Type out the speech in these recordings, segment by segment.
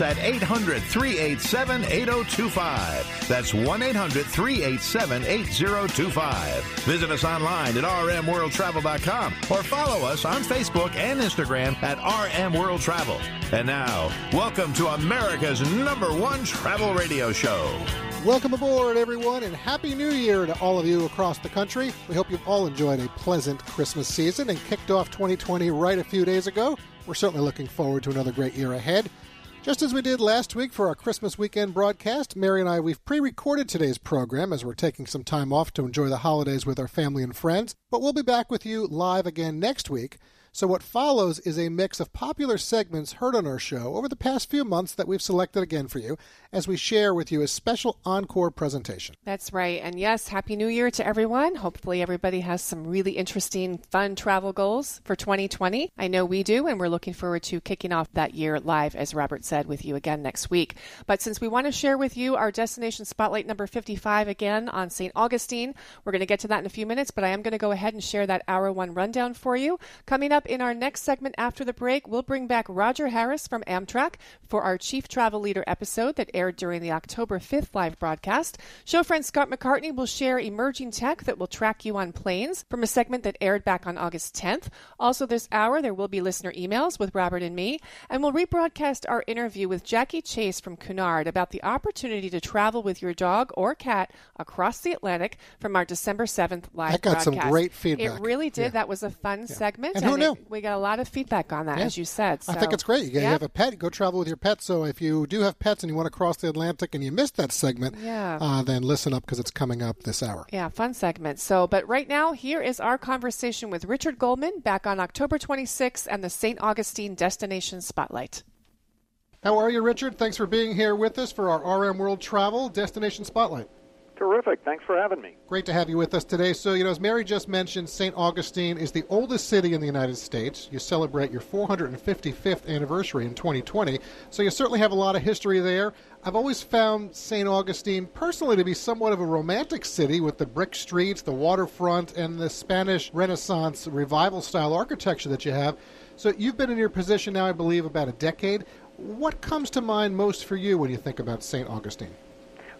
At 800 387 8025. That's 1 800 387 8025. Visit us online at rmworldtravel.com or follow us on Facebook and Instagram at RM World Travel. And now, welcome to America's number one travel radio show. Welcome aboard, everyone, and Happy New Year to all of you across the country. We hope you've all enjoyed a pleasant Christmas season and kicked off 2020 right a few days ago. We're certainly looking forward to another great year ahead. Just as we did last week for our Christmas weekend broadcast, Mary and I, we've pre recorded today's program as we're taking some time off to enjoy the holidays with our family and friends. But we'll be back with you live again next week. So, what follows is a mix of popular segments heard on our show over the past few months that we've selected again for you as we share with you a special encore presentation. That's right. And yes, Happy New Year to everyone. Hopefully, everybody has some really interesting, fun travel goals for 2020. I know we do, and we're looking forward to kicking off that year live, as Robert said, with you again next week. But since we want to share with you our destination spotlight number 55 again on St. Augustine, we're going to get to that in a few minutes, but I am going to go ahead and share that hour one rundown for you. Coming up in our next segment after the break, we'll bring back Roger Harris from Amtrak for our Chief Travel Leader episode that aired during the October 5th live broadcast. Show friend Scott McCartney will share emerging tech that will track you on planes from a segment that aired back on August 10th. Also, this hour, there will be listener emails with Robert and me, and we'll rebroadcast our interview with Jackie Chase from Cunard about the opportunity to travel with your dog or cat across the Atlantic from our December 7th live That got some broadcast. great feedback. It really did. Yeah. That was a fun segment. And who it- we got a lot of feedback on that, Yeah. as you said. I think it's great. You, get- you have a pet, go travel with your pet. So if you do have pets and you want to cross the Atlantic and you missed that segment, Yeah. uh, then listen up because it's coming up this hour. Yeah, fun segment. So, but right now, here is our conversation with Richard Goldman back on October 26th and the St. Augustine Destination Spotlight. How are you, Richard? Thanks for being here with us for our RM World Travel Destination Spotlight. Terrific. Thanks for having me. Great to have you with us today. So, you know, as Mary just mentioned, St. Augustine is the oldest city in the United States. You celebrate your 455th anniversary in 2020, so you certainly have a lot of history there. I've always found St. Augustine personally to be somewhat of a romantic city with the brick streets, the waterfront, and the Spanish Renaissance revival style architecture that you have. So, you've been in your position now, I believe, about a decade. What comes to mind most for you when you think about St. Augustine?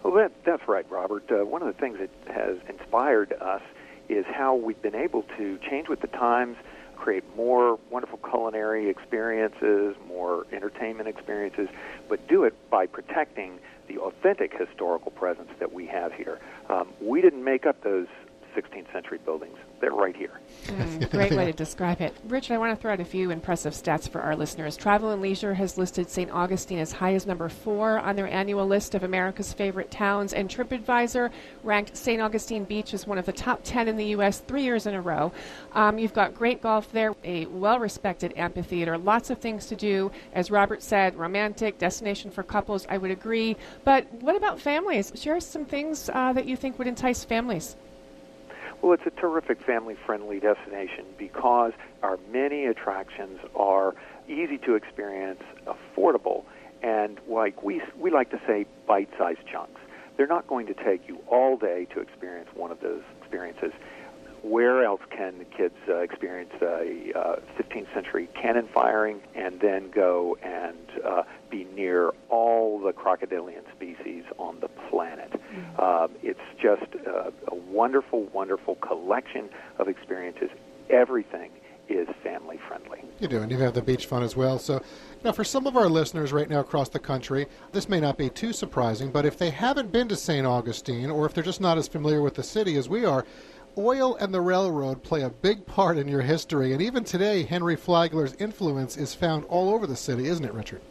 Well, that, that's right, Robert. Uh, one of the things that has inspired us is how we've been able to change with the times, create more wonderful culinary experiences, more entertainment experiences, but do it by protecting the authentic historical presence that we have here. Um, we didn't make up those 16th century buildings. They're right here. Mm, great way to describe it. Richard, I want to throw out a few impressive stats for our listeners. Travel and Leisure has listed St. Augustine as high as number four on their annual list of America's favorite towns, and TripAdvisor ranked St. Augustine Beach as one of the top 10 in the U.S. three years in a row. Um, you've got great golf there, a well respected amphitheater, lots of things to do. As Robert said, romantic, destination for couples, I would agree. But what about families? Share some things uh, that you think would entice families. Well, it's a terrific family friendly destination because our many attractions are easy to experience, affordable, and like we, we like to say, bite sized chunks. They're not going to take you all day to experience one of those experiences. Where else can the kids uh, experience a uh, 15th century cannon firing and then go and uh, be near all the crocodilian species on the planet? Um, it's just uh, a wonderful, wonderful collection of experiences. Everything is family friendly. You do, and you have the beach fun as well. So, now for some of our listeners right now across the country, this may not be too surprising, but if they haven't been to St. Augustine, or if they're just not as familiar with the city as we are, oil and the railroad play a big part in your history. And even today, Henry Flagler's influence is found all over the city, isn't it, Richard?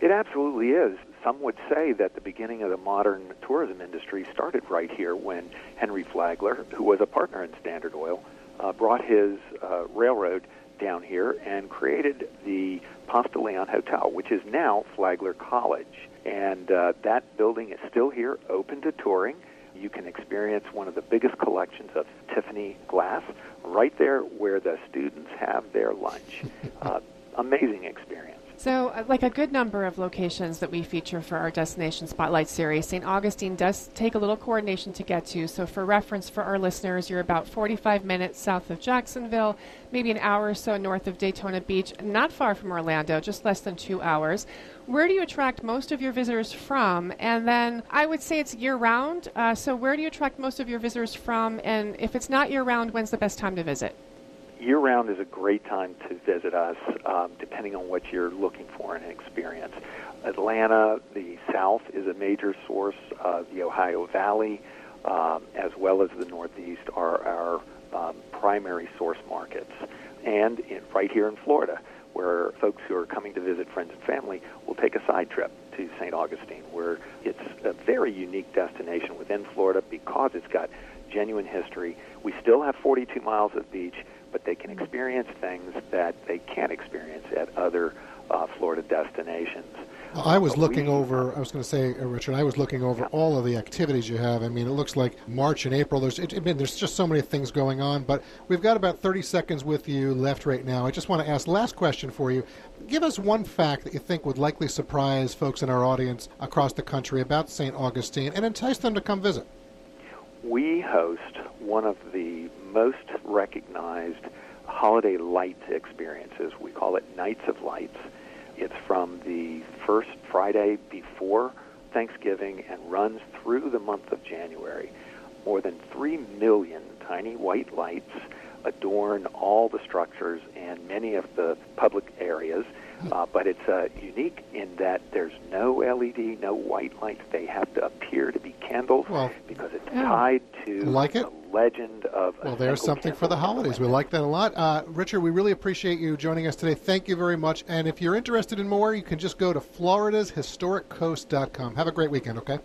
It absolutely is. Some would say that the beginning of the modern tourism industry started right here when Henry Flagler, who was a partner in Standard Oil, uh, brought his uh, railroad down here and created the Ponce de Leon Hotel, which is now Flagler College. And uh, that building is still here, open to touring. You can experience one of the biggest collections of Tiffany glass right there where the students have their lunch. Uh, amazing experience. So, uh, like a good number of locations that we feature for our Destination Spotlight series, St. Augustine does take a little coordination to get to. So, for reference for our listeners, you're about 45 minutes south of Jacksonville, maybe an hour or so north of Daytona Beach, not far from Orlando, just less than two hours. Where do you attract most of your visitors from? And then I would say it's year round. Uh, so, where do you attract most of your visitors from? And if it's not year round, when's the best time to visit? Year round is a great time to visit us, um, depending on what you're looking for in an experience. Atlanta, the South, is a major source. Uh, the Ohio Valley, um, as well as the Northeast, are our um, primary source markets. And in, right here in Florida, where folks who are coming to visit friends and family will take a side trip to St. Augustine, where it's a very unique destination within Florida because it's got genuine history. We still have 42 miles of beach but they can experience things that they can't experience at other uh, Florida destinations. I was looking over. I was going to say, uh, Richard. I was looking over all of the activities you have. I mean, it looks like March and April. There's, it, I mean, there's just so many things going on. But we've got about 30 seconds with you left right now. I just want to ask last question for you. Give us one fact that you think would likely surprise folks in our audience across the country about St. Augustine and entice them to come visit. We host one of the most recognized holiday light experiences. We call it Nights of Lights. It's from the first Friday before Thanksgiving and runs through the month of January. More than 3 million tiny white lights adorn all the structures and many of the public areas. Uh, but it's uh, unique in that there's no LED, no white lights. They have to appear to be candles well, because it's yeah. tied to like it? Legend of. Well, there's something for the holidays. We like that a lot. Uh, Richard, we really appreciate you joining us today. Thank you very much. And if you're interested in more, you can just go to floridashistoriccoast.com. Have a great weekend, okay?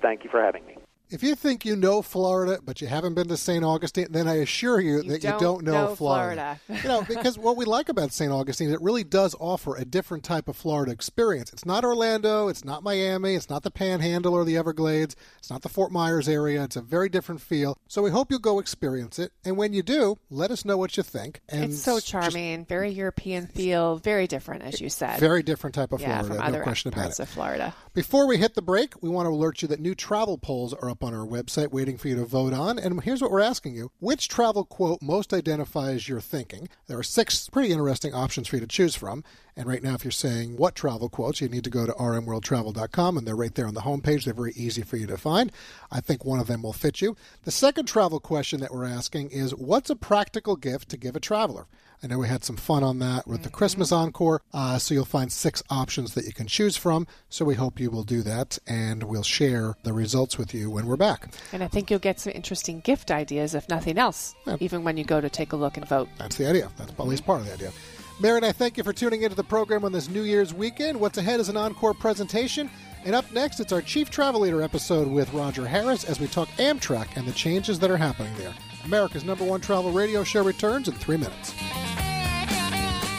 Thank you for having me. If you think you know Florida, but you haven't been to St. Augustine, then I assure you, you that don't you don't know, know Florida. Florida. you know, because what we like about St. Augustine, is it really does offer a different type of Florida experience. It's not Orlando, it's not Miami, it's not the Panhandle or the Everglades, it's not the Fort Myers area. It's a very different feel. So we hope you'll go experience it. And when you do, let us know what you think. And it's so charming, very European feel, very different, as you said. Very different type of yeah, Florida, from no other question about it. of Florida. Before we hit the break, we want to alert you that new travel polls are up on our website waiting for you to vote on. And here's what we're asking you Which travel quote most identifies your thinking? There are six pretty interesting options for you to choose from. And right now, if you're saying what travel quotes, you need to go to rmworldtravel.com, and they're right there on the homepage. They're very easy for you to find. I think one of them will fit you. The second travel question that we're asking is What's a practical gift to give a traveler? I know we had some fun on that with the Christmas Encore. Uh, so you'll find six options that you can choose from. So we hope you will do that, and we'll share the results with you when we're back. And I think you'll get some interesting gift ideas, if nothing else, Yeah. even when you go to take a look and vote. That's the idea. That's at least part of the idea. Mary and I thank you for tuning into the program on this New Year's weekend. What's ahead is an encore presentation. And up next, it's our Chief Travel Leader episode with Roger Harris as we talk Amtrak and the changes that are happening there. America's number one travel radio show returns in three minutes.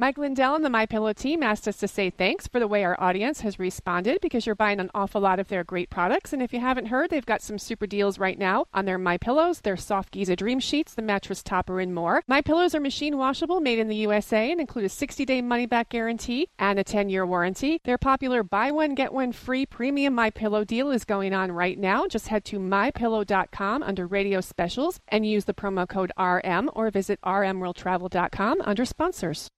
Mike Lindell and the My Pillow team asked us to say thanks for the way our audience has responded because you're buying an awful lot of their great products. And if you haven't heard, they've got some super deals right now on their My Pillows, their soft Giza Dream Sheets, the mattress topper, and more. My Pillows are machine washable, made in the USA, and include a 60-day money-back guarantee and a 10-year warranty. Their popular buy one get one free premium My Pillow deal is going on right now. Just head to mypillow.com under Radio Specials and use the promo code RM or visit rmworldtravel.com under sponsors.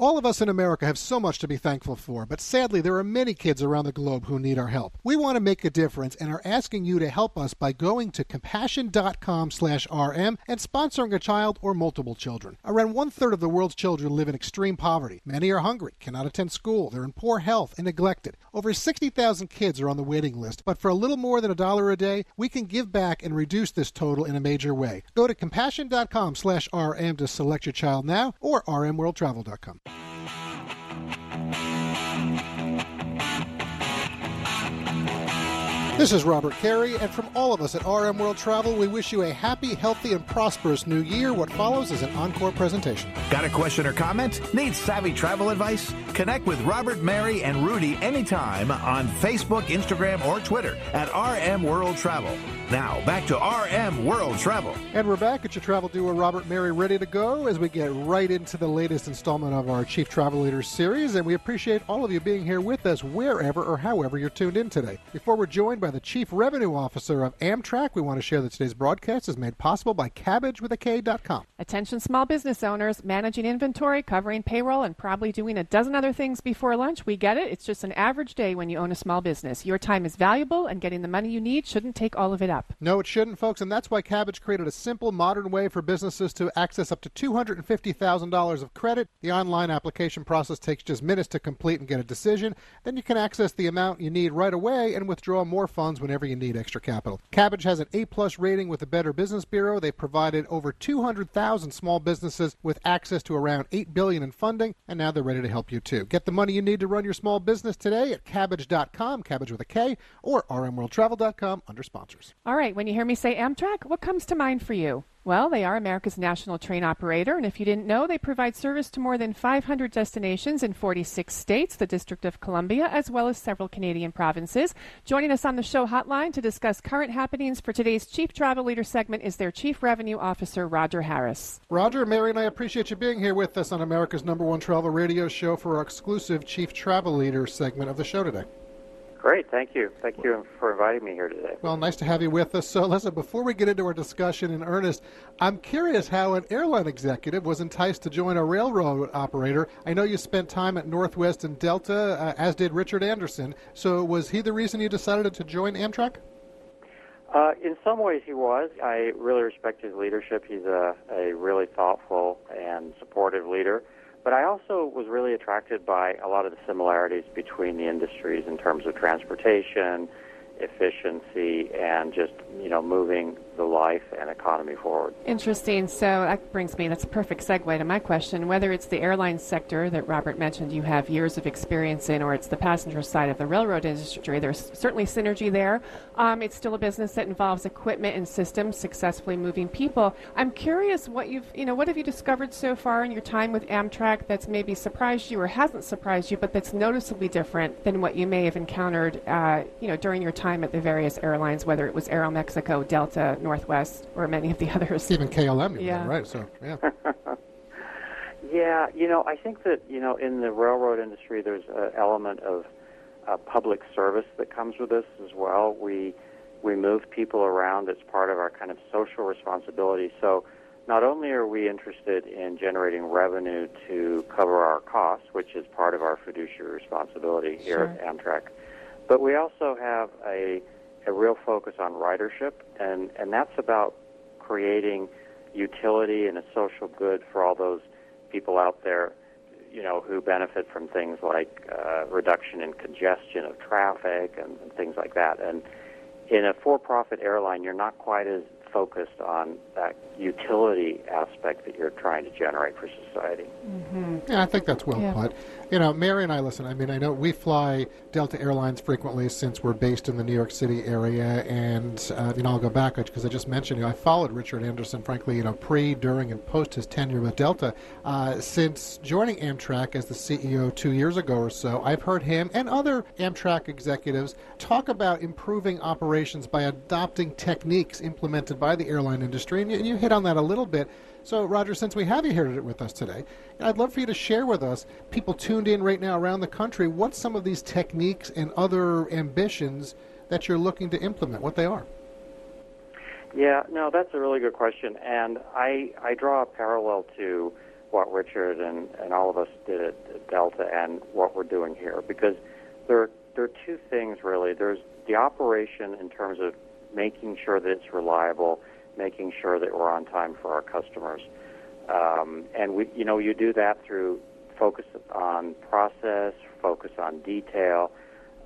All of us in America have so much to be thankful for, but sadly, there are many kids around the globe who need our help. We want to make a difference and are asking you to help us by going to compassion.com/rm and sponsoring a child or multiple children. Around one third of the world's children live in extreme poverty. Many are hungry, cannot attend school, they're in poor health, and neglected. Over 60,000 kids are on the waiting list, but for a little more than a dollar a day, we can give back and reduce this total in a major way. Go to compassion.com/rm to select your child now, or rmworldtravel.com. This is Robert Carey, and from all of us at RM World Travel, we wish you a happy, healthy, and prosperous new year. What follows is an encore presentation. Got a question or comment? Need savvy travel advice? Connect with Robert, Mary, and Rudy anytime on Facebook, Instagram, or Twitter at RM World Travel. Now, back to RM World Travel. And we're back at your travel duo, Robert Mary, ready to go as we get right into the latest installment of our Chief Travel Leaders series. And we appreciate all of you being here with us wherever or however you're tuned in today. Before we're joined by the Chief Revenue Officer of Amtrak, we want to share that today's broadcast is made possible by CabbageWithAK.com. Attention small business owners, managing inventory, covering payroll, and probably doing a dozen other things before lunch. We get it. It's just an average day when you own a small business. Your time is valuable, and getting the money you need shouldn't take all of it up. No, it shouldn't, folks, and that's why Kabbage created a simple, modern way for businesses to access up to $250,000 of credit. The online application process takes just minutes to complete and get a decision. Then you can access the amount you need right away and withdraw more funds whenever you need extra capital. Kabbage has an A-plus rating with the Better Business Bureau. They've provided over 200,000 small businesses with access to around 8 billion in funding, and now they're ready to help you too. Get the money you need to run your small business today at Kabbage.com, cabbage with a K, or rmworldtravel.com under sponsors. All right, when you hear me say Amtrak, what comes to mind for you? Well, they are America's national train operator, and if you didn't know, they provide service to more than 500 destinations in 46 states, the District of Columbia, as well as several Canadian provinces. Joining us on the show hotline to discuss current happenings for today's Chief Travel Leader segment is their Chief Revenue Officer, Roger Harris. Roger, Mary, and I appreciate you being here with us on America's number one travel radio show for our exclusive Chief Travel Leader segment of the show today. Great, thank you. Thank you for inviting me here today. Well, nice to have you with us. So, listen, before we get into our discussion in earnest, I'm curious how an airline executive was enticed to join a railroad operator. I know you spent time at Northwest and Delta, uh, as did Richard Anderson. So, was he the reason you decided to join Amtrak? Uh, in some ways, he was. I really respect his leadership. He's a, a really thoughtful and supportive leader. But I also was really attracted by a lot of the similarities between the industries in terms of transportation, efficiency, and just you know moving the life and economy forward. Interesting. So that brings me, that's a perfect segue to my question. Whether it's the airline sector that Robert mentioned you have years of experience in, or it's the passenger side of the railroad industry, there's certainly synergy there. Um, it's still a business that involves equipment and systems successfully moving people. I'm curious what you've, you know, what have you discovered so far in your time with Amtrak that's maybe surprised you or hasn't surprised you, but that's noticeably different than what you may have encountered, uh, you know, during your time at the various airlines, whether it was Aeromexico, Delta, Northwest, or many of the others. Even KLM, Yeah. right? So, yeah. Yeah, you know, I think that you know in the railroad industry, there's an element of uh, public service that comes with this as well. We we move people around as part of our kind of social responsibility. So not only are we interested in generating revenue to cover our costs, which is part of our fiduciary responsibility here at Amtrak, but we also have a a real focus on ridership, and and that's about creating utility and a social good for all those people out there, you know, who benefit from things like uh, reduction in congestion of traffic and, and things like that. And in a for-profit airline, you're not quite as focused on that utility aspect that you're trying to generate for society. Mm-hmm. Yeah, I think that's well yeah. put. You know, Mary and I listen. I mean, I know we fly Delta Airlines frequently since we're based in the New York City area, and uh, you know, I'll go back because I just mentioned you know, I followed Richard Anderson, frankly, you know, pre, during, and post his tenure with Delta. Uh, since joining Amtrak as the CEO two years ago or so, I've heard him and other Amtrak executives talk about improving operations by adopting techniques implemented by the airline industry, and you, and you hit on that a little bit. So, Roger, since we have you here with us today, I'd love for you to share with us, people tuned in right now around the country, what some of these techniques and other ambitions that you're looking to implement, what they are. Yeah, no, that's a really good question, and I I draw a parallel to what Richard and, and all of us did at Delta and what we're doing here because there there are two things really. There's the operation in terms of making sure that it's reliable making sure that we're on time for our customers. Um, and we, you know, you do that through focus on process, focus on detail,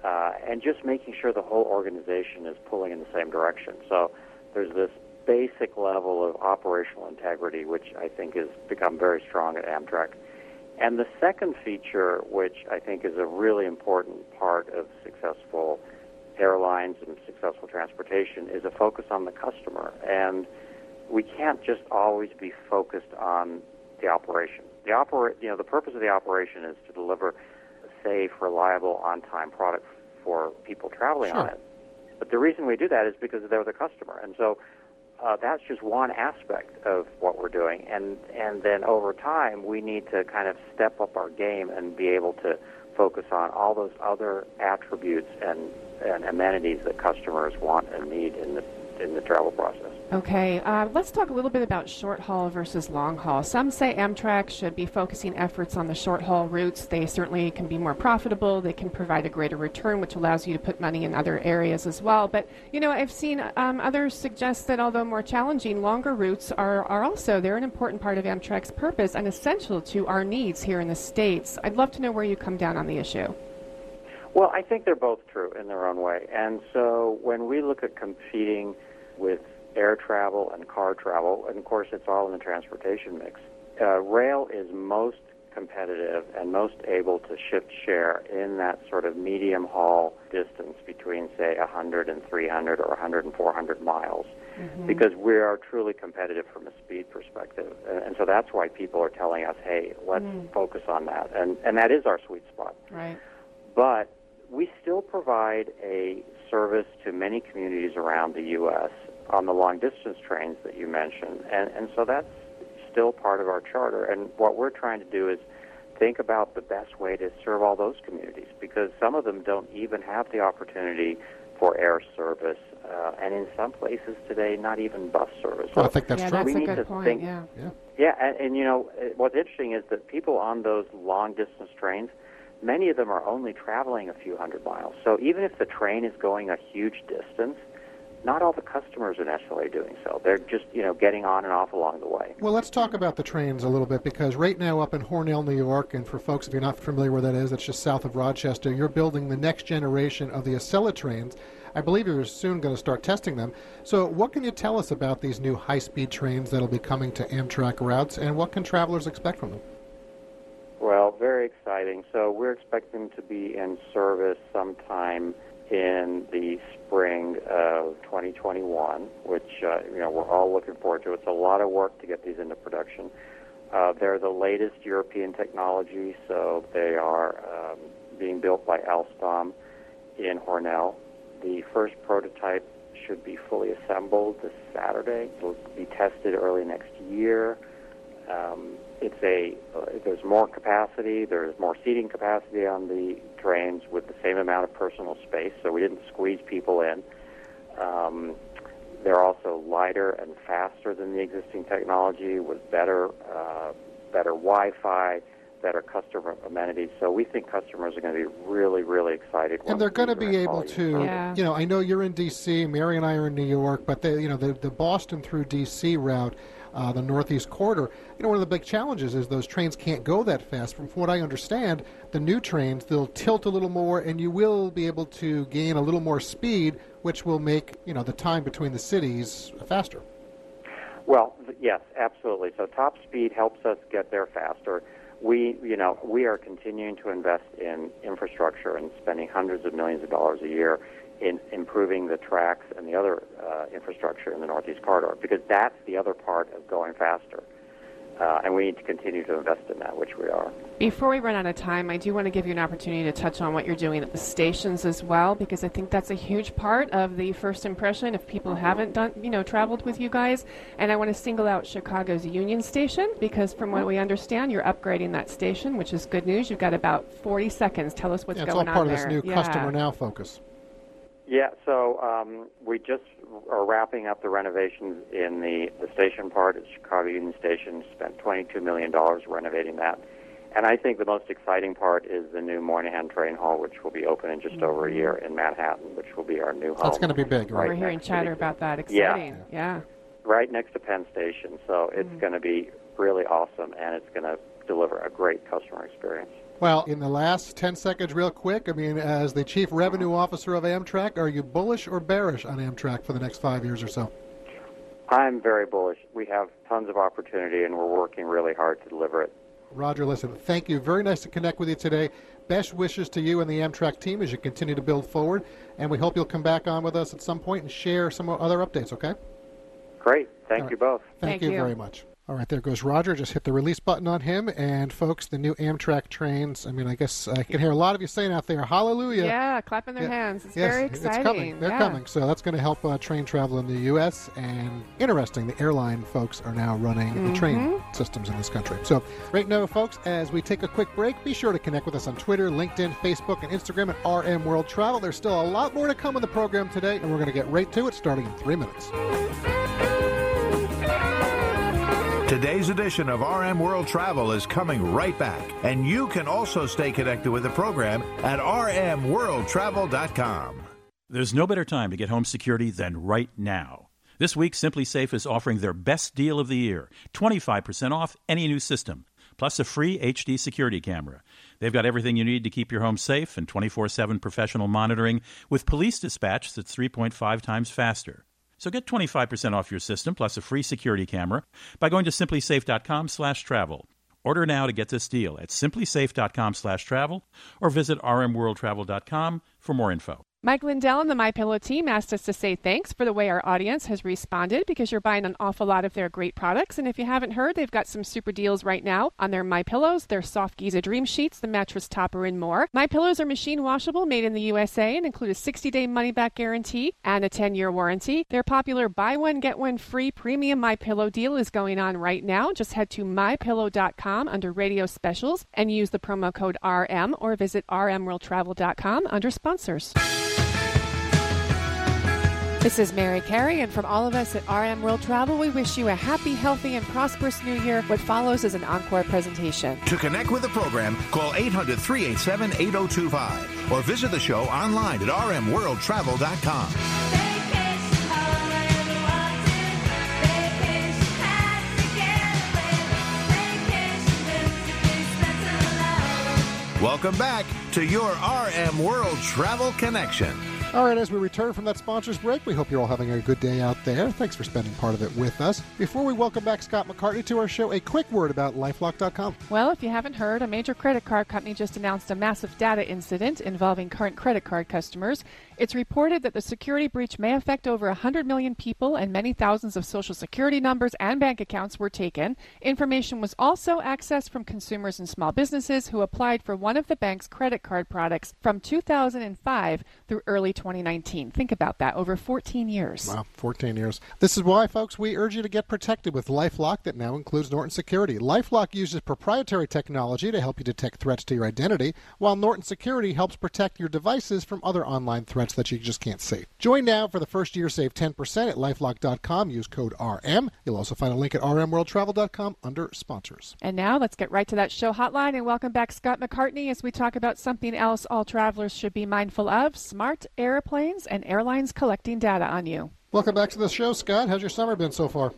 uh, and just making sure the whole organization is pulling in the same direction. So there's this basic level of operational integrity, which I think has become very strong at Amtrak. And the second feature, which I think is a really important part of successful airlines and successful transportation is a focus on the customer. And we can't just always be focused on the operation. The opera, you know, the purpose of the operation is to deliver a safe, reliable, on-time product for people traveling sure. on it. But the reason we do that is because they're the customer, and so uh, that's just one aspect of what we're doing. And and then over time, we need to kind of step up our game and be able to focus on all those other attributes and, and amenities that customers want and need in the in the travel process. Okay, uh, let's talk a little bit about short haul versus long haul. Some say Amtrak should be focusing efforts on the short haul routes. They certainly can be more profitable. They can provide a greater return, which allows you to put money in other areas as well. But you know, I've seen um, others suggest that although more challenging, longer routes are, are also they're an important part of Amtrak's purpose and essential to our needs here in the states. I'd love to know where you come down on the issue. Well, I think they're both true in their own way. And so when we look at competing with air travel and car travel, and of course it's all in the transportation mix. Uh, rail is most competitive and most able to shift share in that sort of medium haul distance between, say, 100 and 300 or 100 and 400 miles. Mm-hmm. Because we are truly competitive from a speed perspective, and, and so that's why people are telling us, "Hey, let's mm. focus on that," and and that is our sweet spot. Right. But we still provide a service to many communities around the U.S on the long distance trains that you mentioned. And, and so that's still part of our charter. And what we're trying to do is think about the best way to serve all those communities because some of them don't even have the opportunity for air service. Uh, and in some places today, not even bus service. Well, I think that's yeah, true. That's we a need good to point. think, yeah. Yeah. Yeah, and, and you know what's interesting is that people on those long distance trains, many of them are only traveling a few hundred miles. So even if the train is going a huge distance, not all the customers are necessarily doing so. They're just, you know, getting on and off along the way. Well, let's talk about the trains a little bit because right now up in Hornell, New York, and for folks if you're not familiar where that is, that's just south of Rochester, you're building the next generation of the Acela trains. I believe you're soon going to start testing them. So, what can you tell us about these new high speed trains that'll be coming to Amtrak routes, and what can travelers expect from them? Well, very exciting. So, we're expecting to be in service sometime in the spring of 2021, which uh, you know we're all looking forward to. It's a lot of work to get these into production. Uh, they're the latest European technology, so they are um, being built by Alstom in Hornell. The first prototype should be fully assembled this Saturday. It'll be tested early next year. Um, it's a uh, there's more capacity. There's more seating capacity on the trains with the same amount of personal space, so we didn't squeeze people in. Um, they're also lighter and faster than the existing technology with better uh, better Wi-Fi, better customer amenities. So we think customers are going to be really, really excited. And they're going to be able to, yeah. you know, I know you're in D.C., Mary and I are in New York, but they, you know, the the Boston through D.C. route uh, the Northeast Corridor. You know, one of the big challenges is those trains can't go that fast. From what I understand, the new trains they'll tilt a little more, and you will be able to gain a little more speed, which will make you know the time between the cities faster. Well, yes, absolutely. So top speed helps us get there faster. We, you know, we are continuing to invest in infrastructure and spending hundreds of millions of dollars a year in improving the tracks and the other uh, infrastructure in the Northeast Corridor because that's the other part of going faster. Uh, and we need to continue to invest in that, which we are. Before we run out of time, I do want to give you an opportunity to touch on what you're doing at the stations as well, because I think that's a huge part of the first impression if people haven't done, you know, traveled with you guys. And I want to single out Chicago's Union Station because, from what we understand, you're upgrading that station, which is good news. You've got about 40 seconds. Tell us what's Yeah, it's going all part on of this new yeah. customer now focus. Yeah, so um, we just are wrapping up the renovations in the, the station part at Chicago Union Station, spent $22 million renovating that. And I think the most exciting part is the new Moynihan Train Hall, which will be open in just over a year in Manhattan, which will be our new home. That's going to be big, right? We're hearing chatter about that. Yeah. Exciting. yeah. Right next to Penn Station. So it's Mm-hmm. going to be really awesome, and it's going to deliver a great customer experience. Well, in the last 10 seconds, real quick, I mean, as the Chief Revenue Officer of Amtrak, are you bullish or bearish on Amtrak for the next five years or so? I'm very bullish. We have tons of opportunity, and we're working really hard to deliver it. Roger, listen, thank you. Very nice to connect with you today. Best wishes to you and the Amtrak team as you continue to build forward, and we hope you'll come back on with us at some point and share some other updates, okay? Great. Thank All right. you both. Thank, Thank you, you. very much. All right, there goes Roger. Just hit the release button on him. And, folks, the new Amtrak trains. I mean, I guess I can hear a lot of you saying out there, hallelujah. Yeah, clapping their Yeah. hands. It's yes, very exciting. It's coming. They're yeah. coming. So that's going to help uh, train travel in the U.S. And interesting, the airline folks are now running the train Mm-hmm. systems in this country. So right now, folks, as we take a quick break, be sure to connect with us on Twitter, LinkedIn, Facebook, and Instagram at RM World Travel. There's still a lot more to come in the program today, and we're going to get right to it starting in three minutes. Today's edition of RM World Travel is coming right back, and you can also stay connected with the program at rmworldtravel.com. There's no better time to get home security than right now. This week, SimpliSafe is offering their best deal of the year 25% off any new system, plus a free HD security camera. They've got everything you need to keep your home safe and 24 7 professional monitoring with police dispatch that's 3.5 times faster. So get 25% off your system plus a free security camera by going to simplisafe.com slash travel. Order now to get this deal at simplisafe.com slash travel or visit rmworldtravel.com for more info. Mike Lindell and the My Pillow team asked us to say thanks for the way our audience has responded because you're buying an awful lot of their great products. And if you haven't heard, they've got some super deals right now on their My Pillows, their Soft Giza Dream Sheets, the mattress topper, and more. My Pillows are machine washable, made in the USA, and include a 60-day money-back guarantee and a 10-year warranty. Their popular buy one get one free premium My Pillow deal is going on right now. Just head to mypillow.com under Radio Specials and use the promo code RM or visit rmworldtravel.com under sponsors. This is Mary Carey, and from all of us at RM World Travel, we wish you a happy, healthy, and prosperous new year. What follows is an encore presentation. To connect with the program, call 800 387 8025 or visit the show online at rmworldtravel.com. Welcome back to your RM World Travel Connection. All right, as we return from that sponsors break, we hope you're all having a good day out there. Thanks for spending part of it with us. Before we welcome back Scott McCartney to our show, a quick word about lifelock.com. Well, if you haven't heard, a major credit card company just announced a massive data incident involving current credit card customers. It's reported that the security breach may affect over 100 million people and many thousands of social security numbers and bank accounts were taken. Information was also accessed from consumers and small businesses who applied for one of the bank's credit card products from 2005 through early 2019. Think about that, over 14 years. Wow, 14 years. This is why, folks, we urge you to get protected with LifeLock that now includes Norton Security. LifeLock uses proprietary technology to help you detect threats to your identity, while Norton Security helps protect your devices from other online threats that you just can't see. Join now for the first year, save 10% at lifelock.com. Use code RM. You'll also find a link at rmworldtravel.com under sponsors. And now let's get right to that show hotline and welcome back Scott McCartney as we talk about something else all travelers should be mindful of smart airplanes and airlines collecting data on you. Welcome back to the show, Scott. How's your summer been so far?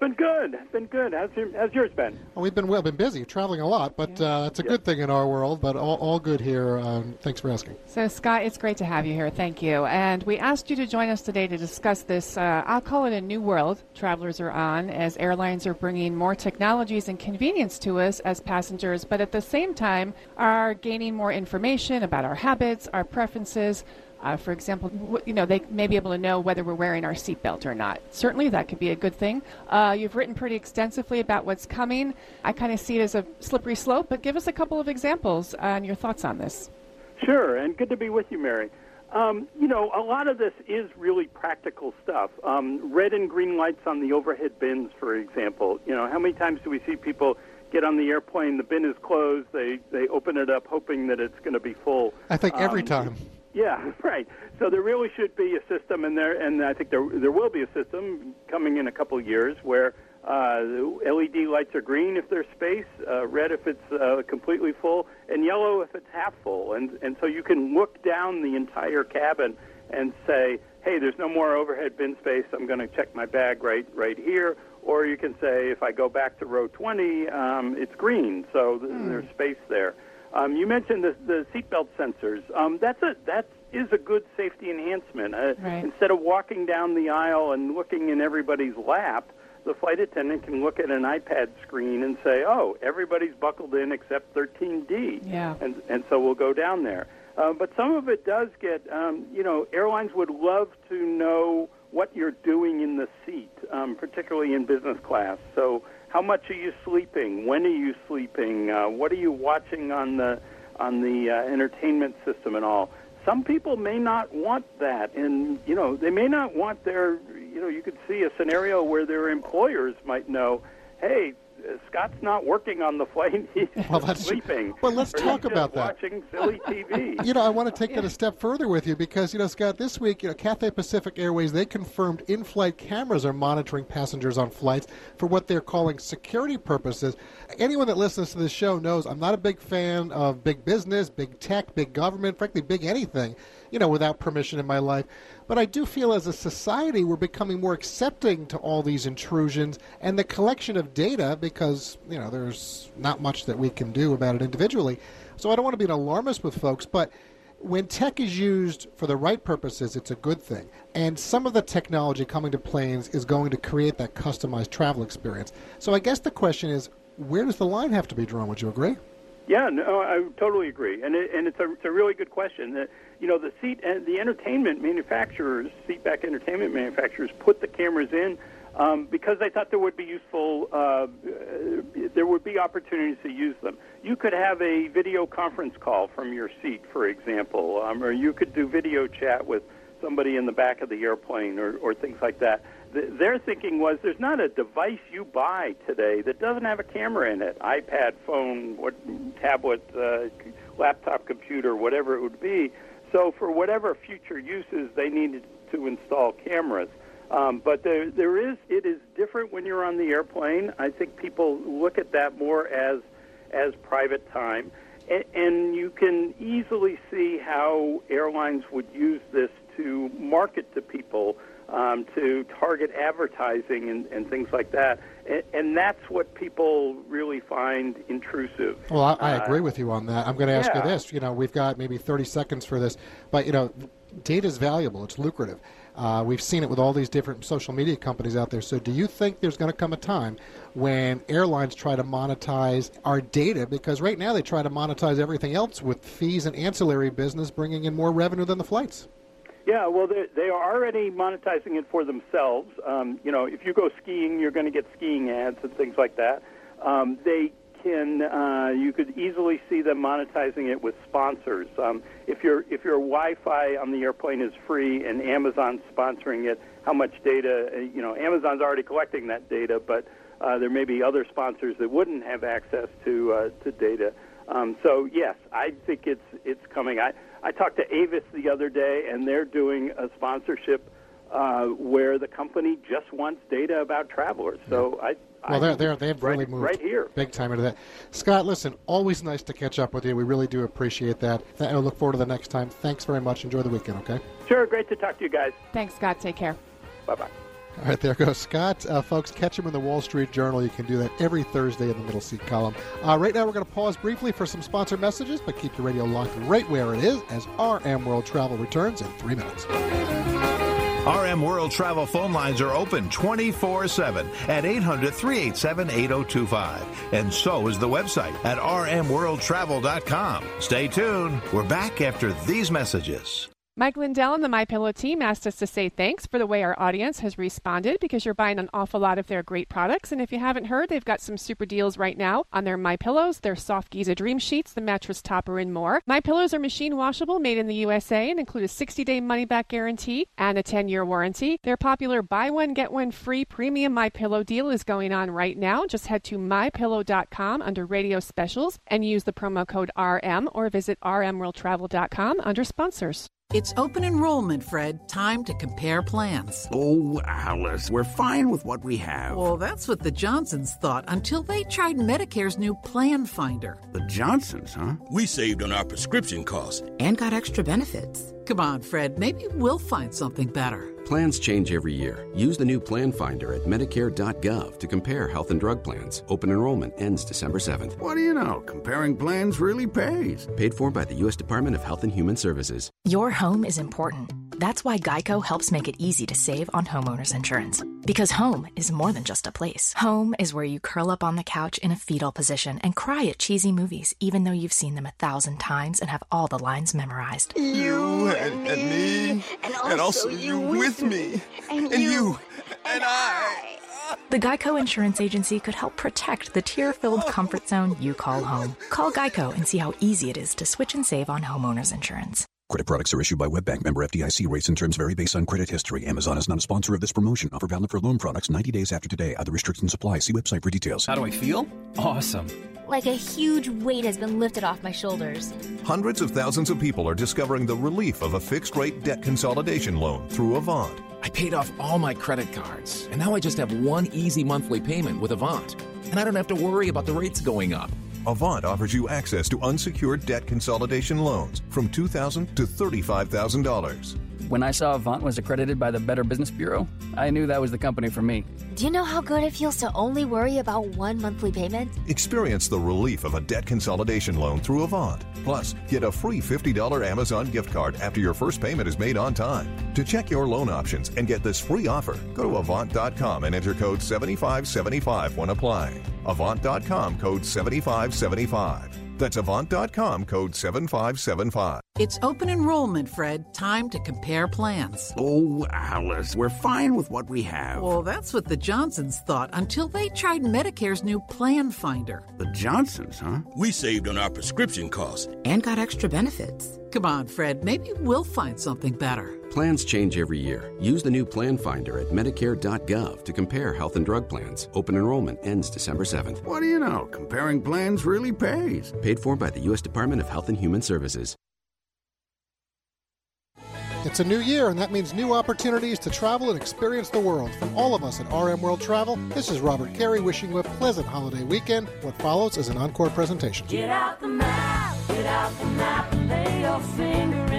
Been good. Been good. How's, your, how's yours been? Well, we've been well, been busy, traveling a lot, but uh, it's a good thing in our world. But all, all good here. Um, thanks for asking. So, Scott, it's great to have you here. Thank you. And we asked you to join us today to discuss this. Uh, I'll call it a new world travelers are on as airlines are bringing more technologies and convenience to us as passengers, but at the same time are gaining more information about our habits, our preferences, uh, for example, you know, they may be able to know whether we're wearing our seatbelt or not. Certainly, that could be a good thing. Uh, you've written pretty extensively about what's coming. I kind of see it as a slippery slope, but give us a couple of examples and your thoughts on this. Sure, and good to be with you, Mary. Um, you know, a lot of this is really practical stuff. Um, red and green lights on the overhead bins, for example. You know, how many times do we see people get on the airplane, the bin is closed, they, they open it up hoping that it's going to be full? I think every Um, time. Yeah, right. So there really should be a system, and there, and I think there there will be a system coming in a couple of years where uh, LED lights are green if there's space, uh, red if it's uh, completely full, and yellow if it's half full, and and so you can look down the entire cabin and say, hey, there's no more overhead bin space. I'm going to check my bag right right here. Or you can say, if I go back to row 20, um, it's green, so th- there's space there. Um, you mentioned the, the seatbelt sensors. Um, that's a that is a good safety enhancement. Uh, Right. Instead of walking down the aisle and looking in everybody's lap, the flight attendant can look at an iPad screen and say, "Oh, everybody's buckled in except 13D," Yeah. and and so we'll go down there. Uh, but some of it does get, um, you know, airlines would love to know what you're doing in the seat, um, particularly in business class. So, how much are you sleeping? When are you sleeping? Uh, what are you watching on the on the uh, entertainment system and all? Some people may not want that, and you know, they may not want their, you know, you could see a scenario where their employers might know, hey. Scott's not working on the flight; he's Well, that's- sleeping. well, let's talk about that. Watching silly TV. You know, I want to take that a step further with you because, you know, Scott, this week, you know, Cathay Pacific Airways, they confirmed in flight cameras are monitoring passengers on flights for what they're calling security purposes. Anyone that listens to this show knows I'm not a big fan of big business, big tech, big government, frankly, big anything, you know, without permission in my life. But I do feel as a society we're becoming more accepting to all these intrusions and the collection of data because, you know, there's not much that we can do about it individually. So I don't want to be an alarmist with folks, but when tech is used for the right purposes, it's a good thing. And some of the technology coming to planes is going to create that customized travel experience. So I guess the question is, where does the line have to be drawn? Would you agree? Yeah, no, I totally agree, and it, and it's a it's a really good question. Uh, you know, the seat and the entertainment manufacturers, seat back entertainment manufacturers, put the cameras in um, because they thought there would be useful, uh, uh, there would be opportunities to use them. You could have a video conference call from your seat, for example, um, or you could do video chat with somebody in the back of the airplane, or, or things like that. Th their thinking was there's not a device you buy today that doesn't have a camera in it iPad, phone, what, tablet, uh, laptop, computer, whatever it would be. So, for whatever future uses, they needed to install cameras. Um, but there, there is, it is different when you're on the airplane. I think people look at that more as, as private time. And you can easily see how airlines would use this to market to people, um, to target advertising and, and things like that. And, and that's what people really find intrusive. Well, I, I Uh, agree with you on that. I'm going to ask you this. You know, we've got maybe 30 seconds for this, but you know, data is valuable. It's lucrative. Uh, we've seen it with all these different social media companies out there. So, do you think there's going to come a time when airlines try to monetize our data? Because right now they try to monetize everything else with fees and ancillary business, bringing in more revenue than the flights. Yeah, well, they are already monetizing it for themselves. Um, you know, if you go skiing, you're going to get skiing ads and things like that. Um, they can, uh, you could easily see them monetizing it with sponsors. Um, if your if your Wi-Fi on the airplane is free and Amazon's sponsoring it, how much data? uh, You know, Amazon's already collecting that data, but uh, there may be other sponsors that wouldn't have access to uh, to data. Um, so yes, I think it's it's coming. I I talked to Avis the other day, and they're doing a sponsorship uh, where the company just wants data about travelers. So I I Well, they're, they're, they've right, really moved right here. big time into that. Scott, listen, always nice to catch up with you. We really do appreciate that. Th- I look forward to the next time. Thanks very much. Enjoy the weekend, okay? Sure, great to talk to you guys. Thanks, Scott. Take care. Bye bye. All right, there goes Scott. Uh, folks, catch him in the Wall Street Journal. You can do that every Thursday in the middle seat column. Uh, right now, we're going to pause briefly for some sponsor messages, but keep your radio locked right where it is as RM World Travel returns in three minutes. RM World Travel phone lines are open 24 7 at 800 387 8025. And so is the website at rmworldtravel.com. Stay tuned. We're back after these messages. Mike Lindell and the My Pillow team asked us to say thanks for the way our audience has responded because you're buying an awful lot of their great products. And if you haven't heard, they've got some super deals right now on their My Pillows, their soft Giza Dream Sheets, the mattress topper, and more. My Pillows are machine washable, made in the USA, and include a 60-day money-back guarantee and a 10-year warranty. Their popular buy one get one free premium My Pillow deal is going on right now. Just head to mypillow.com under Radio Specials and use the promo code RM, or visit rmworldtravel.com under sponsors. It's open enrollment, Fred. Time to compare plans. Oh, Alice, we're fine with what we have. Well, that's what the Johnsons thought until they tried Medicare's new Plan Finder. The Johnsons, huh? We saved on our prescription costs and got extra benefits. Come on, Fred. Maybe we'll find something better. Plans change every year. Use the new Plan Finder at Medicare.gov to compare health and drug plans. Open enrollment ends December 7th. What do you know? Comparing plans really pays. Paid for by the U.S. Department of Health and Human Services. Your home is important. That's why Geico helps make it easy to save on homeowners insurance. Because home is more than just a place. Home is where you curl up on the couch in a fetal position and cry at cheesy movies, even though you've seen them a thousand times and have all the lines memorized. You and, and me, and also, and also you with me, and, and you and I. The Geico Insurance Agency could help protect the tear filled comfort zone you call home. Call Geico and see how easy it is to switch and save on homeowners insurance. Credit products are issued by WebBank member FDIC. Rates and terms vary based on credit history. Amazon is not a sponsor of this promotion. Offer valid for loan products 90 days after today. Other restrictions apply. See website for details. How do I feel? Awesome. Like a huge weight has been lifted off my shoulders. Hundreds of thousands of people are discovering the relief of a fixed rate debt consolidation loan through Avant. I paid off all my credit cards, and now I just have one easy monthly payment with Avant. And I don't have to worry about the rates going up. Avant offers you access to unsecured debt consolidation loans from 2,000 to $35,000. When I saw Avant was accredited by the Better Business Bureau, I knew that was the company for me. Do you know how good it feels to only worry about one monthly payment? Experience the relief of a debt consolidation loan through Avant. Plus, get a free $50 Amazon gift card after your first payment is made on time. To check your loan options and get this free offer, go to Avant.com and enter code 7575 when applying. Avant.com code 7575. That's Avant.com code 7575. It's open enrollment, Fred. Time to compare plans. Oh, Alice, we're fine with what we have. Well, that's what the Johnsons thought until they tried Medicare's new Plan Finder. The Johnsons, huh? We saved on our prescription costs and got extra benefits. Come on, Fred. Maybe we'll find something better. Plans change every year. Use the new Plan Finder at Medicare.gov to compare health and drug plans. Open enrollment ends December 7th. What do you know? Comparing plans really pays. Paid for by the U.S. Department of Health and Human Services. It's a new year, and that means new opportunities to travel and experience the world. From all of us at RM World Travel, this is Robert Carey wishing you a pleasant holiday weekend. What follows is an encore presentation. Get out the map, get out the map, lay your finger anywhere down.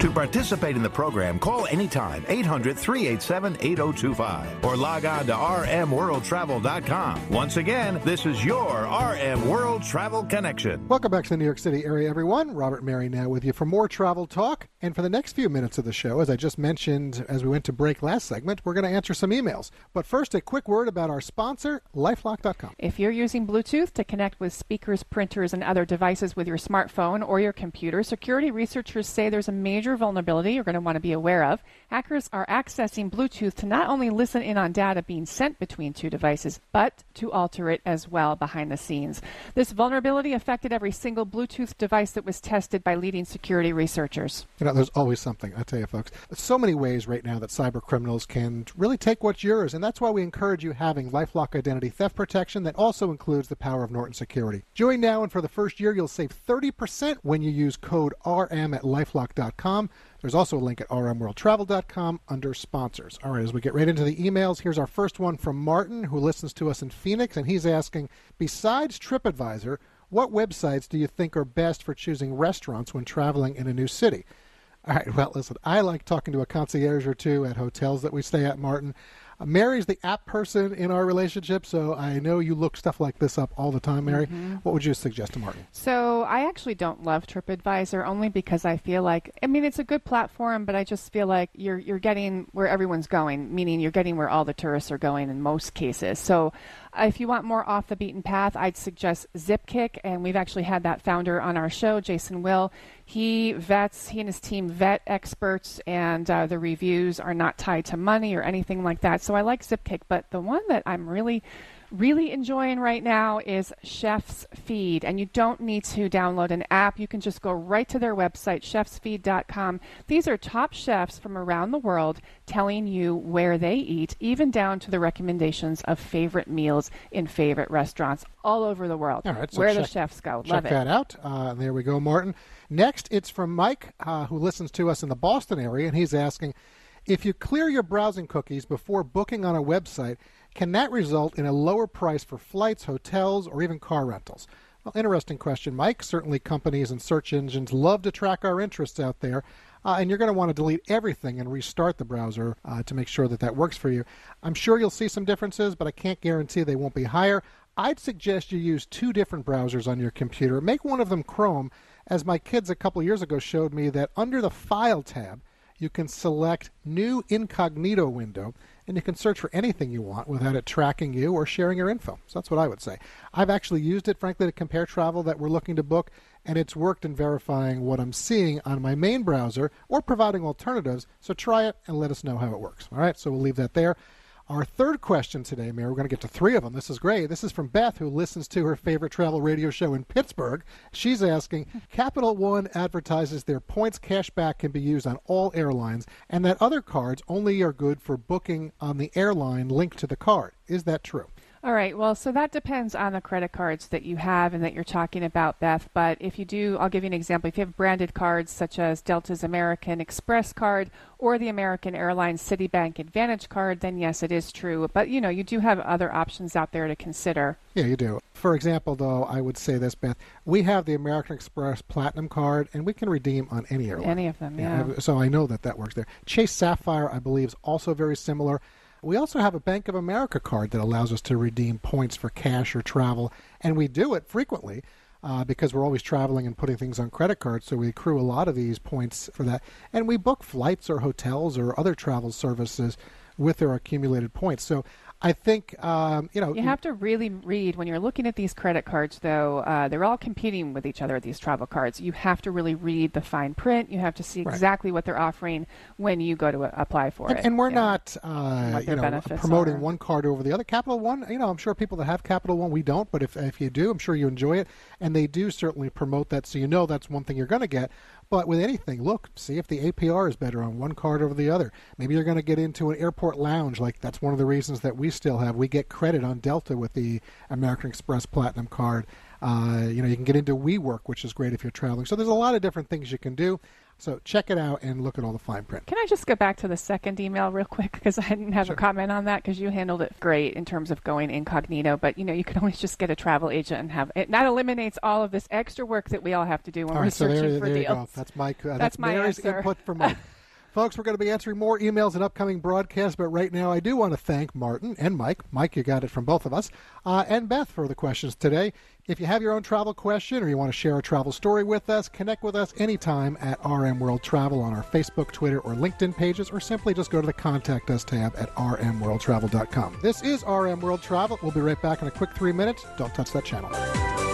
To participate in the program, call anytime 800 387 8025 or log on to rmworldtravel.com. Once again, this is your RM World Travel Connection. Welcome back to the New York City area, everyone. Robert Mary now with you for more travel talk. And for the next few minutes of the show, as I just mentioned as we went to break last segment, we're going to answer some emails. But first, a quick word about our sponsor, lifelock.com. If you're using Bluetooth to connect with speakers, printers, and other devices with your smartphone or your computer, security researchers say there's a major vulnerability you're going to want to be aware of. Hackers are accessing Bluetooth to not only listen in on data being sent between two devices, but to alter it as well behind the scenes. This vulnerability affected every single Bluetooth device that was tested by leading security researchers. You know, there's always something, I tell you, folks. So many ways right now that cyber criminals can really take what's yours, and that's why we encourage you having Lifelock Identity Theft Protection that also includes the power of Norton Security. Join now, and for the first year, you'll save 30% when you use code RM at lifelock.com. There's also a link at rmworldtravel.com under sponsors. All right, as we get right into the emails, here's our first one from Martin, who listens to us in Phoenix, and he's asking Besides TripAdvisor, what websites do you think are best for choosing restaurants when traveling in a new city? All right. Well, listen, I like talking to a concierge or two at hotels that we stay at, Martin. Uh, Mary's the app person in our relationship, so I know you look stuff like this up all the time, Mary. Mm-hmm. What would you suggest to Martin? So I actually don't love TripAdvisor only because I feel like I mean it's a good platform, but I just feel like you're you're getting where everyone's going, meaning you're getting where all the tourists are going in most cases. So uh, if you want more off the beaten path, I'd suggest Zipkick, and we've actually had that founder on our show, Jason Will. He vets, he and his team vet experts, and uh, the reviews are not tied to money or anything like that. So I like Zipkick, but the one that I'm really really enjoying right now is Chef's Feed. And you don't need to download an app. You can just go right to their website, chefsfeed.com. These are top chefs from around the world telling you where they eat, even down to the recommendations of favorite meals in favorite restaurants all over the world. All right, so where check- the chefs go. Check Love it. that out. Uh, there we go, Martin. Next, it's from Mike, uh, who listens to us in the Boston area, and he's asking if you clear your browsing cookies before booking on a website, can that result in a lower price for flights, hotels, or even car rentals? Well, interesting question, Mike. Certainly, companies and search engines love to track our interests out there. Uh, and you're going to want to delete everything and restart the browser uh, to make sure that that works for you. I'm sure you'll see some differences, but I can't guarantee they won't be higher. I'd suggest you use two different browsers on your computer. Make one of them Chrome, as my kids a couple years ago showed me that under the File tab, you can select New Incognito window, and you can search for anything you want without it tracking you or sharing your info. So that's what I would say. I've actually used it, frankly, to compare travel that we're looking to book, and it's worked in verifying what I'm seeing on my main browser or providing alternatives. So try it and let us know how it works. All right, so we'll leave that there. Our third question today, Mary, we're going to get to three of them. This is great. This is from Beth, who listens to her favorite travel radio show in Pittsburgh. She's asking Capital One advertises their points cashback can be used on all airlines, and that other cards only are good for booking on the airline linked to the card. Is that true? All right. Well, so that depends on the credit cards that you have and that you're talking about, Beth. But if you do, I'll give you an example. If you have branded cards such as Delta's American Express card or the American Airlines Citibank AAdvantage card, then yes, it is true. But you know, you do have other options out there to consider. Yeah, you do. For example, though, I would say this, Beth. We have the American Express Platinum card, and we can redeem on any airline. Any of them, yeah. So I know that that works there. Chase Sapphire, I believe, is also very similar. We also have a Bank of America card that allows us to redeem points for cash or travel, and we do it frequently. Uh, because we're always traveling and putting things on credit cards, so we accrue a lot of these points for that. And we book flights or hotels or other travel services with their accumulated points. So I think, um, you know. You have to really read when you're looking at these credit cards, though. Uh, they're all competing with each other. These travel cards. You have to really read the fine print. You have to see Right. exactly what they're offering when you go to uh, apply for and, it. and we're Yeah. not, uh, you know, promoting are. one card over the other. Capital One, you know, I'm sure people that have Capital One, we don't, but if if you do, I'm sure you enjoy it, and they do certainly promote that, so you know that's one thing you're going to get. But with anything, look, see if the APR is better on one card over the other. Maybe you're going to get into an airport lounge, like that's one of the reasons that we still have. We get credit on Delta with the American Express Platinum card. Uh, you know, you can get into WeWork, which is great if you're traveling. So there's a lot of different things you can do. So check it out and look at all the fine print. Can I just go back to the second email real quick because I didn't have a comment on that because you handled it great in terms of going incognito. But you know, you can always just get a travel agent and have it. That eliminates all of this extra work that we all have to do when All we're so searching there, for there you go. That's Mike. Uh, That's that's my Mary's answer. input for Mike. Folks, we're going to be answering more emails in upcoming broadcasts, but right now I do want to thank Martin and Mike. Mike, you got it from both of us, uh, and Beth for the questions today. If you have your own travel question or you want to share a travel story with us, connect with us anytime at RM World Travel on our Facebook, Twitter, or LinkedIn pages, or simply just go to the Contact Us tab at rmworldtravel.com. This is RM World Travel. We'll be right back in a quick three minutes. Don't touch that channel.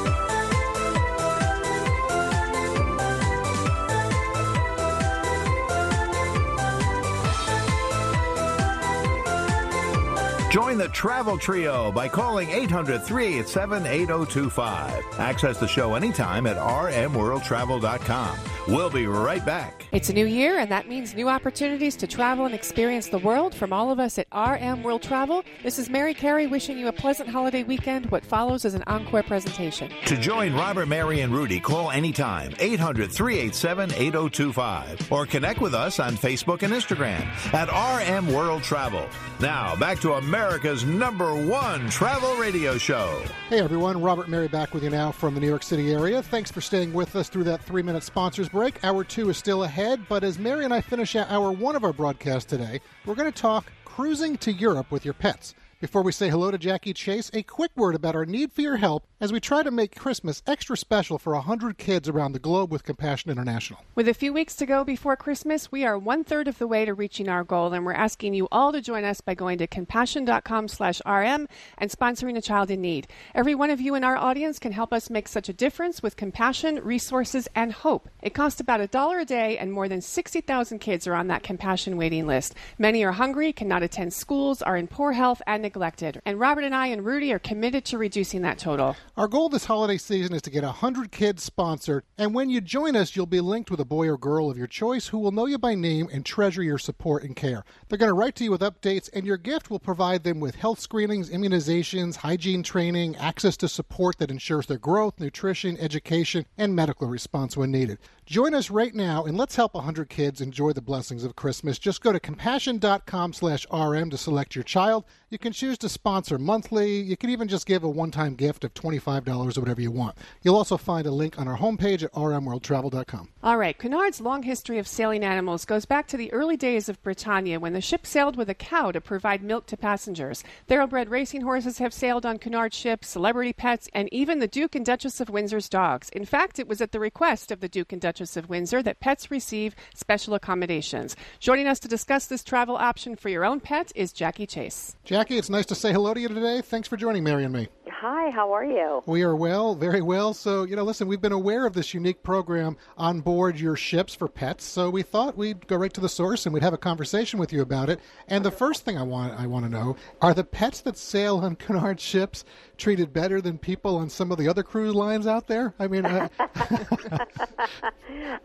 Join the Travel Trio by calling 800 387 8025. Access the show anytime at rmworldtravel.com. We'll be right back. It's a new year, and that means new opportunities to travel and experience the world from all of us at RM World Travel. This is Mary Carey wishing you a pleasant holiday weekend. What follows is an encore presentation. To join Robert, Mary, and Rudy, call anytime 800 387 8025 or connect with us on Facebook and Instagram at RM World Travel. Now, back to America's number one travel radio show. Hey everyone, Robert Mary back with you now from the New York City area. Thanks for staying with us through that three minute sponsors break. Hour two is still ahead, but as Mary and I finish out hour one of our broadcast today, we're going to talk cruising to Europe with your pets. Before we say hello to Jackie Chase, a quick word about our need for your help as we try to make Christmas extra special for 100 kids around the globe with Compassion International. With a few weeks to go before Christmas, we are one third of the way to reaching our goal, and we're asking you all to join us by going to compassion.com slash RM and sponsoring a child in need. Every one of you in our audience can help us make such a difference with compassion, resources, and hope. It costs about a dollar a day, and more than 60,000 kids are on that compassion waiting list. Many are hungry, cannot attend schools, are in poor health, and neglected. And Robert and I and Rudy are committed to reducing that total. Our goal this holiday season is to get 100 kids sponsored, and when you join us, you'll be linked with a boy or girl of your choice who will know you by name and treasure your support and care. They're going to write to you with updates, and your gift will provide them with health screenings, immunizations, hygiene training, access to support that ensures their growth, nutrition, education, and medical response when needed. Join us right now and let's help 100 kids enjoy the blessings of Christmas. Just go to compassion.com slash RM to select your child. You can choose to sponsor monthly. You can even just give a one-time gift of $25 or whatever you want. You'll also find a link on our homepage at rmworldtravel.com. All right, Cunard's long history of sailing animals goes back to the early days of Britannia when the ship sailed with a cow to provide milk to passengers. Thoroughbred racing horses have sailed on Cunard ships, celebrity pets, and even the Duke and Duchess of Windsor's dogs. In fact, it was at the request of the Duke and Duchess of Windsor that pets receive special accommodations. Joining us to discuss this travel option for your own pet is Jackie Chase. Jackie, it's nice to say hello to you today. Thanks for joining Mary and me. Hi, how are you? We are well, very well. So, you know, listen, we've been aware of this unique program on board your ships for pets, so we thought we'd go right to the source and we'd have a conversation with you about it. And the first thing I want I want to know, are the pets that sail on Cunard ships treated better than people on some of the other cruise lines out there? I mean, uh...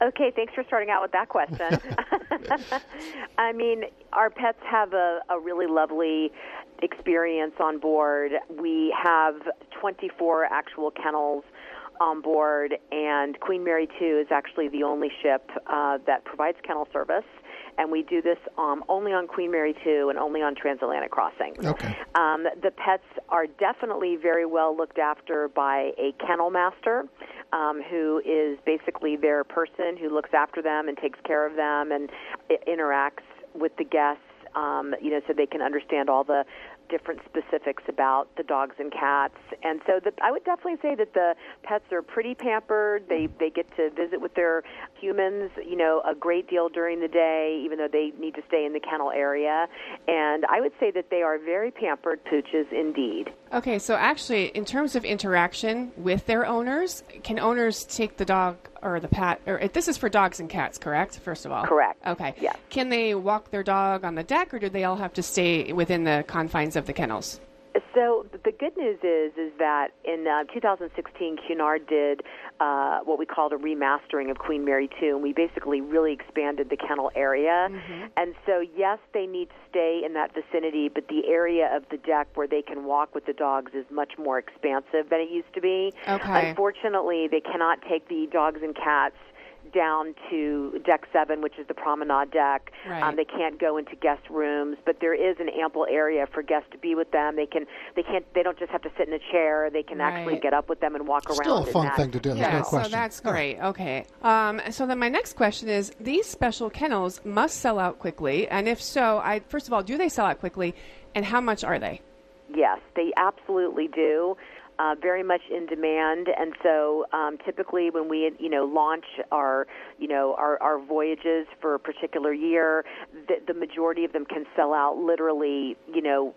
Okay, thanks for starting out with that question. I mean, our pets have a, a really lovely experience on board. We have 24 actual kennels on board, and Queen Mary 2 is actually the only ship uh, that provides kennel service. And we do this um, only on Queen Mary 2 and only on transatlantic crossings. Okay. Um, the pets are definitely very well looked after by a kennel master um, who is basically their person who looks after them and takes care of them and interacts with the guests. Um, you know, so they can understand all the different specifics about the dogs and cats. And so the, I would definitely say that the pets are pretty pampered. They they get to visit with their humans, you know, a great deal during the day, even though they need to stay in the kennel area. And I would say that they are very pampered pooches indeed. Okay, so actually, in terms of interaction with their owners, can owners take the dog or the pet? Or uh, this is for dogs and cats, correct? First of all, Correct. Okay. Yeah. Can they walk their dog on the deck, or do they all have to stay within the confines of the kennels? So the good news is is that in uh, 2016, Cunard did uh, what we called a remastering of Queen Mary 2, and we basically really expanded the kennel area. And so, yes, they need to stay in that vicinity, but the area of the deck where they can walk with the dogs is much more expansive than it used to be. Okay. Unfortunately, they cannot take the dogs and cats down to deck seven, which is the promenade deck. Right. Um, they can't go into guest rooms, but there is an ample area for guests to be with them. They can, they can't, they don't just have to sit in a chair. They can actually get up with them and walk around. Still a fun that. thing to do. There's yeah, no so that's great. Okay. Um, so then my next question is: These special kennels must sell out quickly, and if so, I first of all, do they sell out quickly, and how much are they? Yes, they absolutely do. Uh, very much in demand, and so um, typically when we, you know, launch our, you know, our, our voyages for a particular year, the, the majority of them can sell out literally, you know,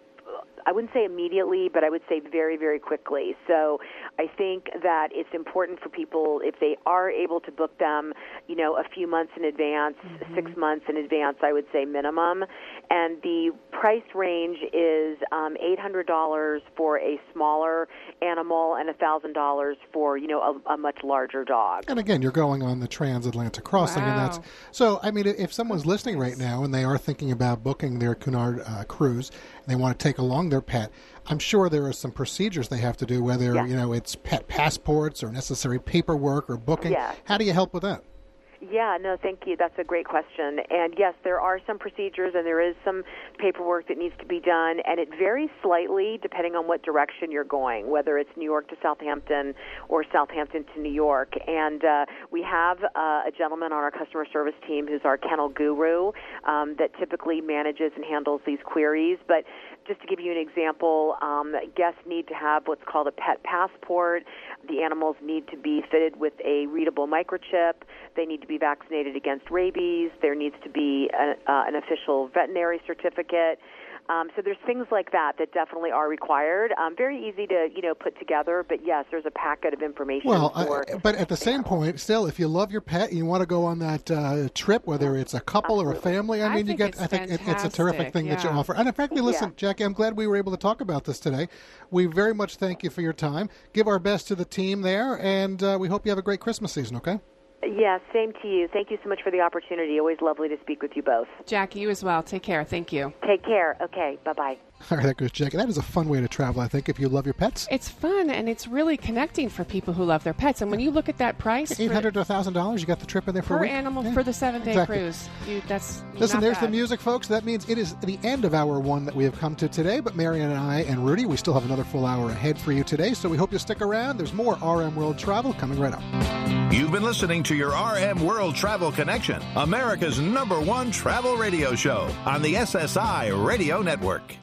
I wouldn't say immediately, but I would say very, very quickly. So I think that it's important for people if they are able to book them, you know, a few months in advance, six months in advance, I would say minimum. And the price range is um, $800 for a smaller animal and $1,000 for, you know, a, a much larger dog. And again, you're going on the transatlantic crossing, and that's so. I mean, if someone's listening right now and they are thinking about booking their Cunard uh, cruise they want to take along their pet, I'm sure there are some procedures they have to do, whether Yeah. you know it's pet passports or necessary paperwork or booking. Yeah. How do you help with that? Yeah, no, thank you. That's a great question. And yes, there are some procedures and there is some paperwork that needs to be done, and it varies slightly depending on what direction you're going, whether it's New York to Southampton or Southampton to New York. And uh, we have uh, a gentleman on our customer service team who's our kennel guru um, that typically manages and handles these queries. But just to give you an example, um, guests need to have what's called a pet passport. The animals need to be fitted with a readable microchip. They need to be vaccinated against rabies. There needs to be uh, an official veterinary certificate. Um, so there's things like that that definitely are required. Um, very easy to you know put together, but yes, there's a packet of information. Well, for, I, but at the same point, still, if you love your pet and you want to go on that uh, trip, whether it's a couple Absolutely. or a family, I, I mean, you get. I think it, it's a terrific fantastic, thing that you offer. And in fact, listen, Yeah. Jackie, I'm glad we were able to talk about this today. We very much thank you for your time. Give our best to the team there, and uh, we hope you have a great Christmas season. Okay. Yeah, same to you. Thank you so much for the opportunity. Always lovely to speak with you both. Jackie, you as well. Take care. Thank you. Take care. Okay, bye bye. All right, that goes Jackie. That is a fun way to travel. I think if you love your pets. It's fun and it's really connecting for people who love their pets. And when you look at that price, Eight for- hundred to thousand dollars. You got the trip in there for a week? animal Yeah, for the seven day exactly. cruise, you, that's Listen, not there's the music, folks. That means it is the end of hour one that we have come to today. But Marion and I and Rudy, we still have another full hour ahead for you today. So we hope you stick around. There's more RM World Travel coming right up. You've been listening to your RM World Travel Connection, America's number one travel radio show on the SSI Radio Network.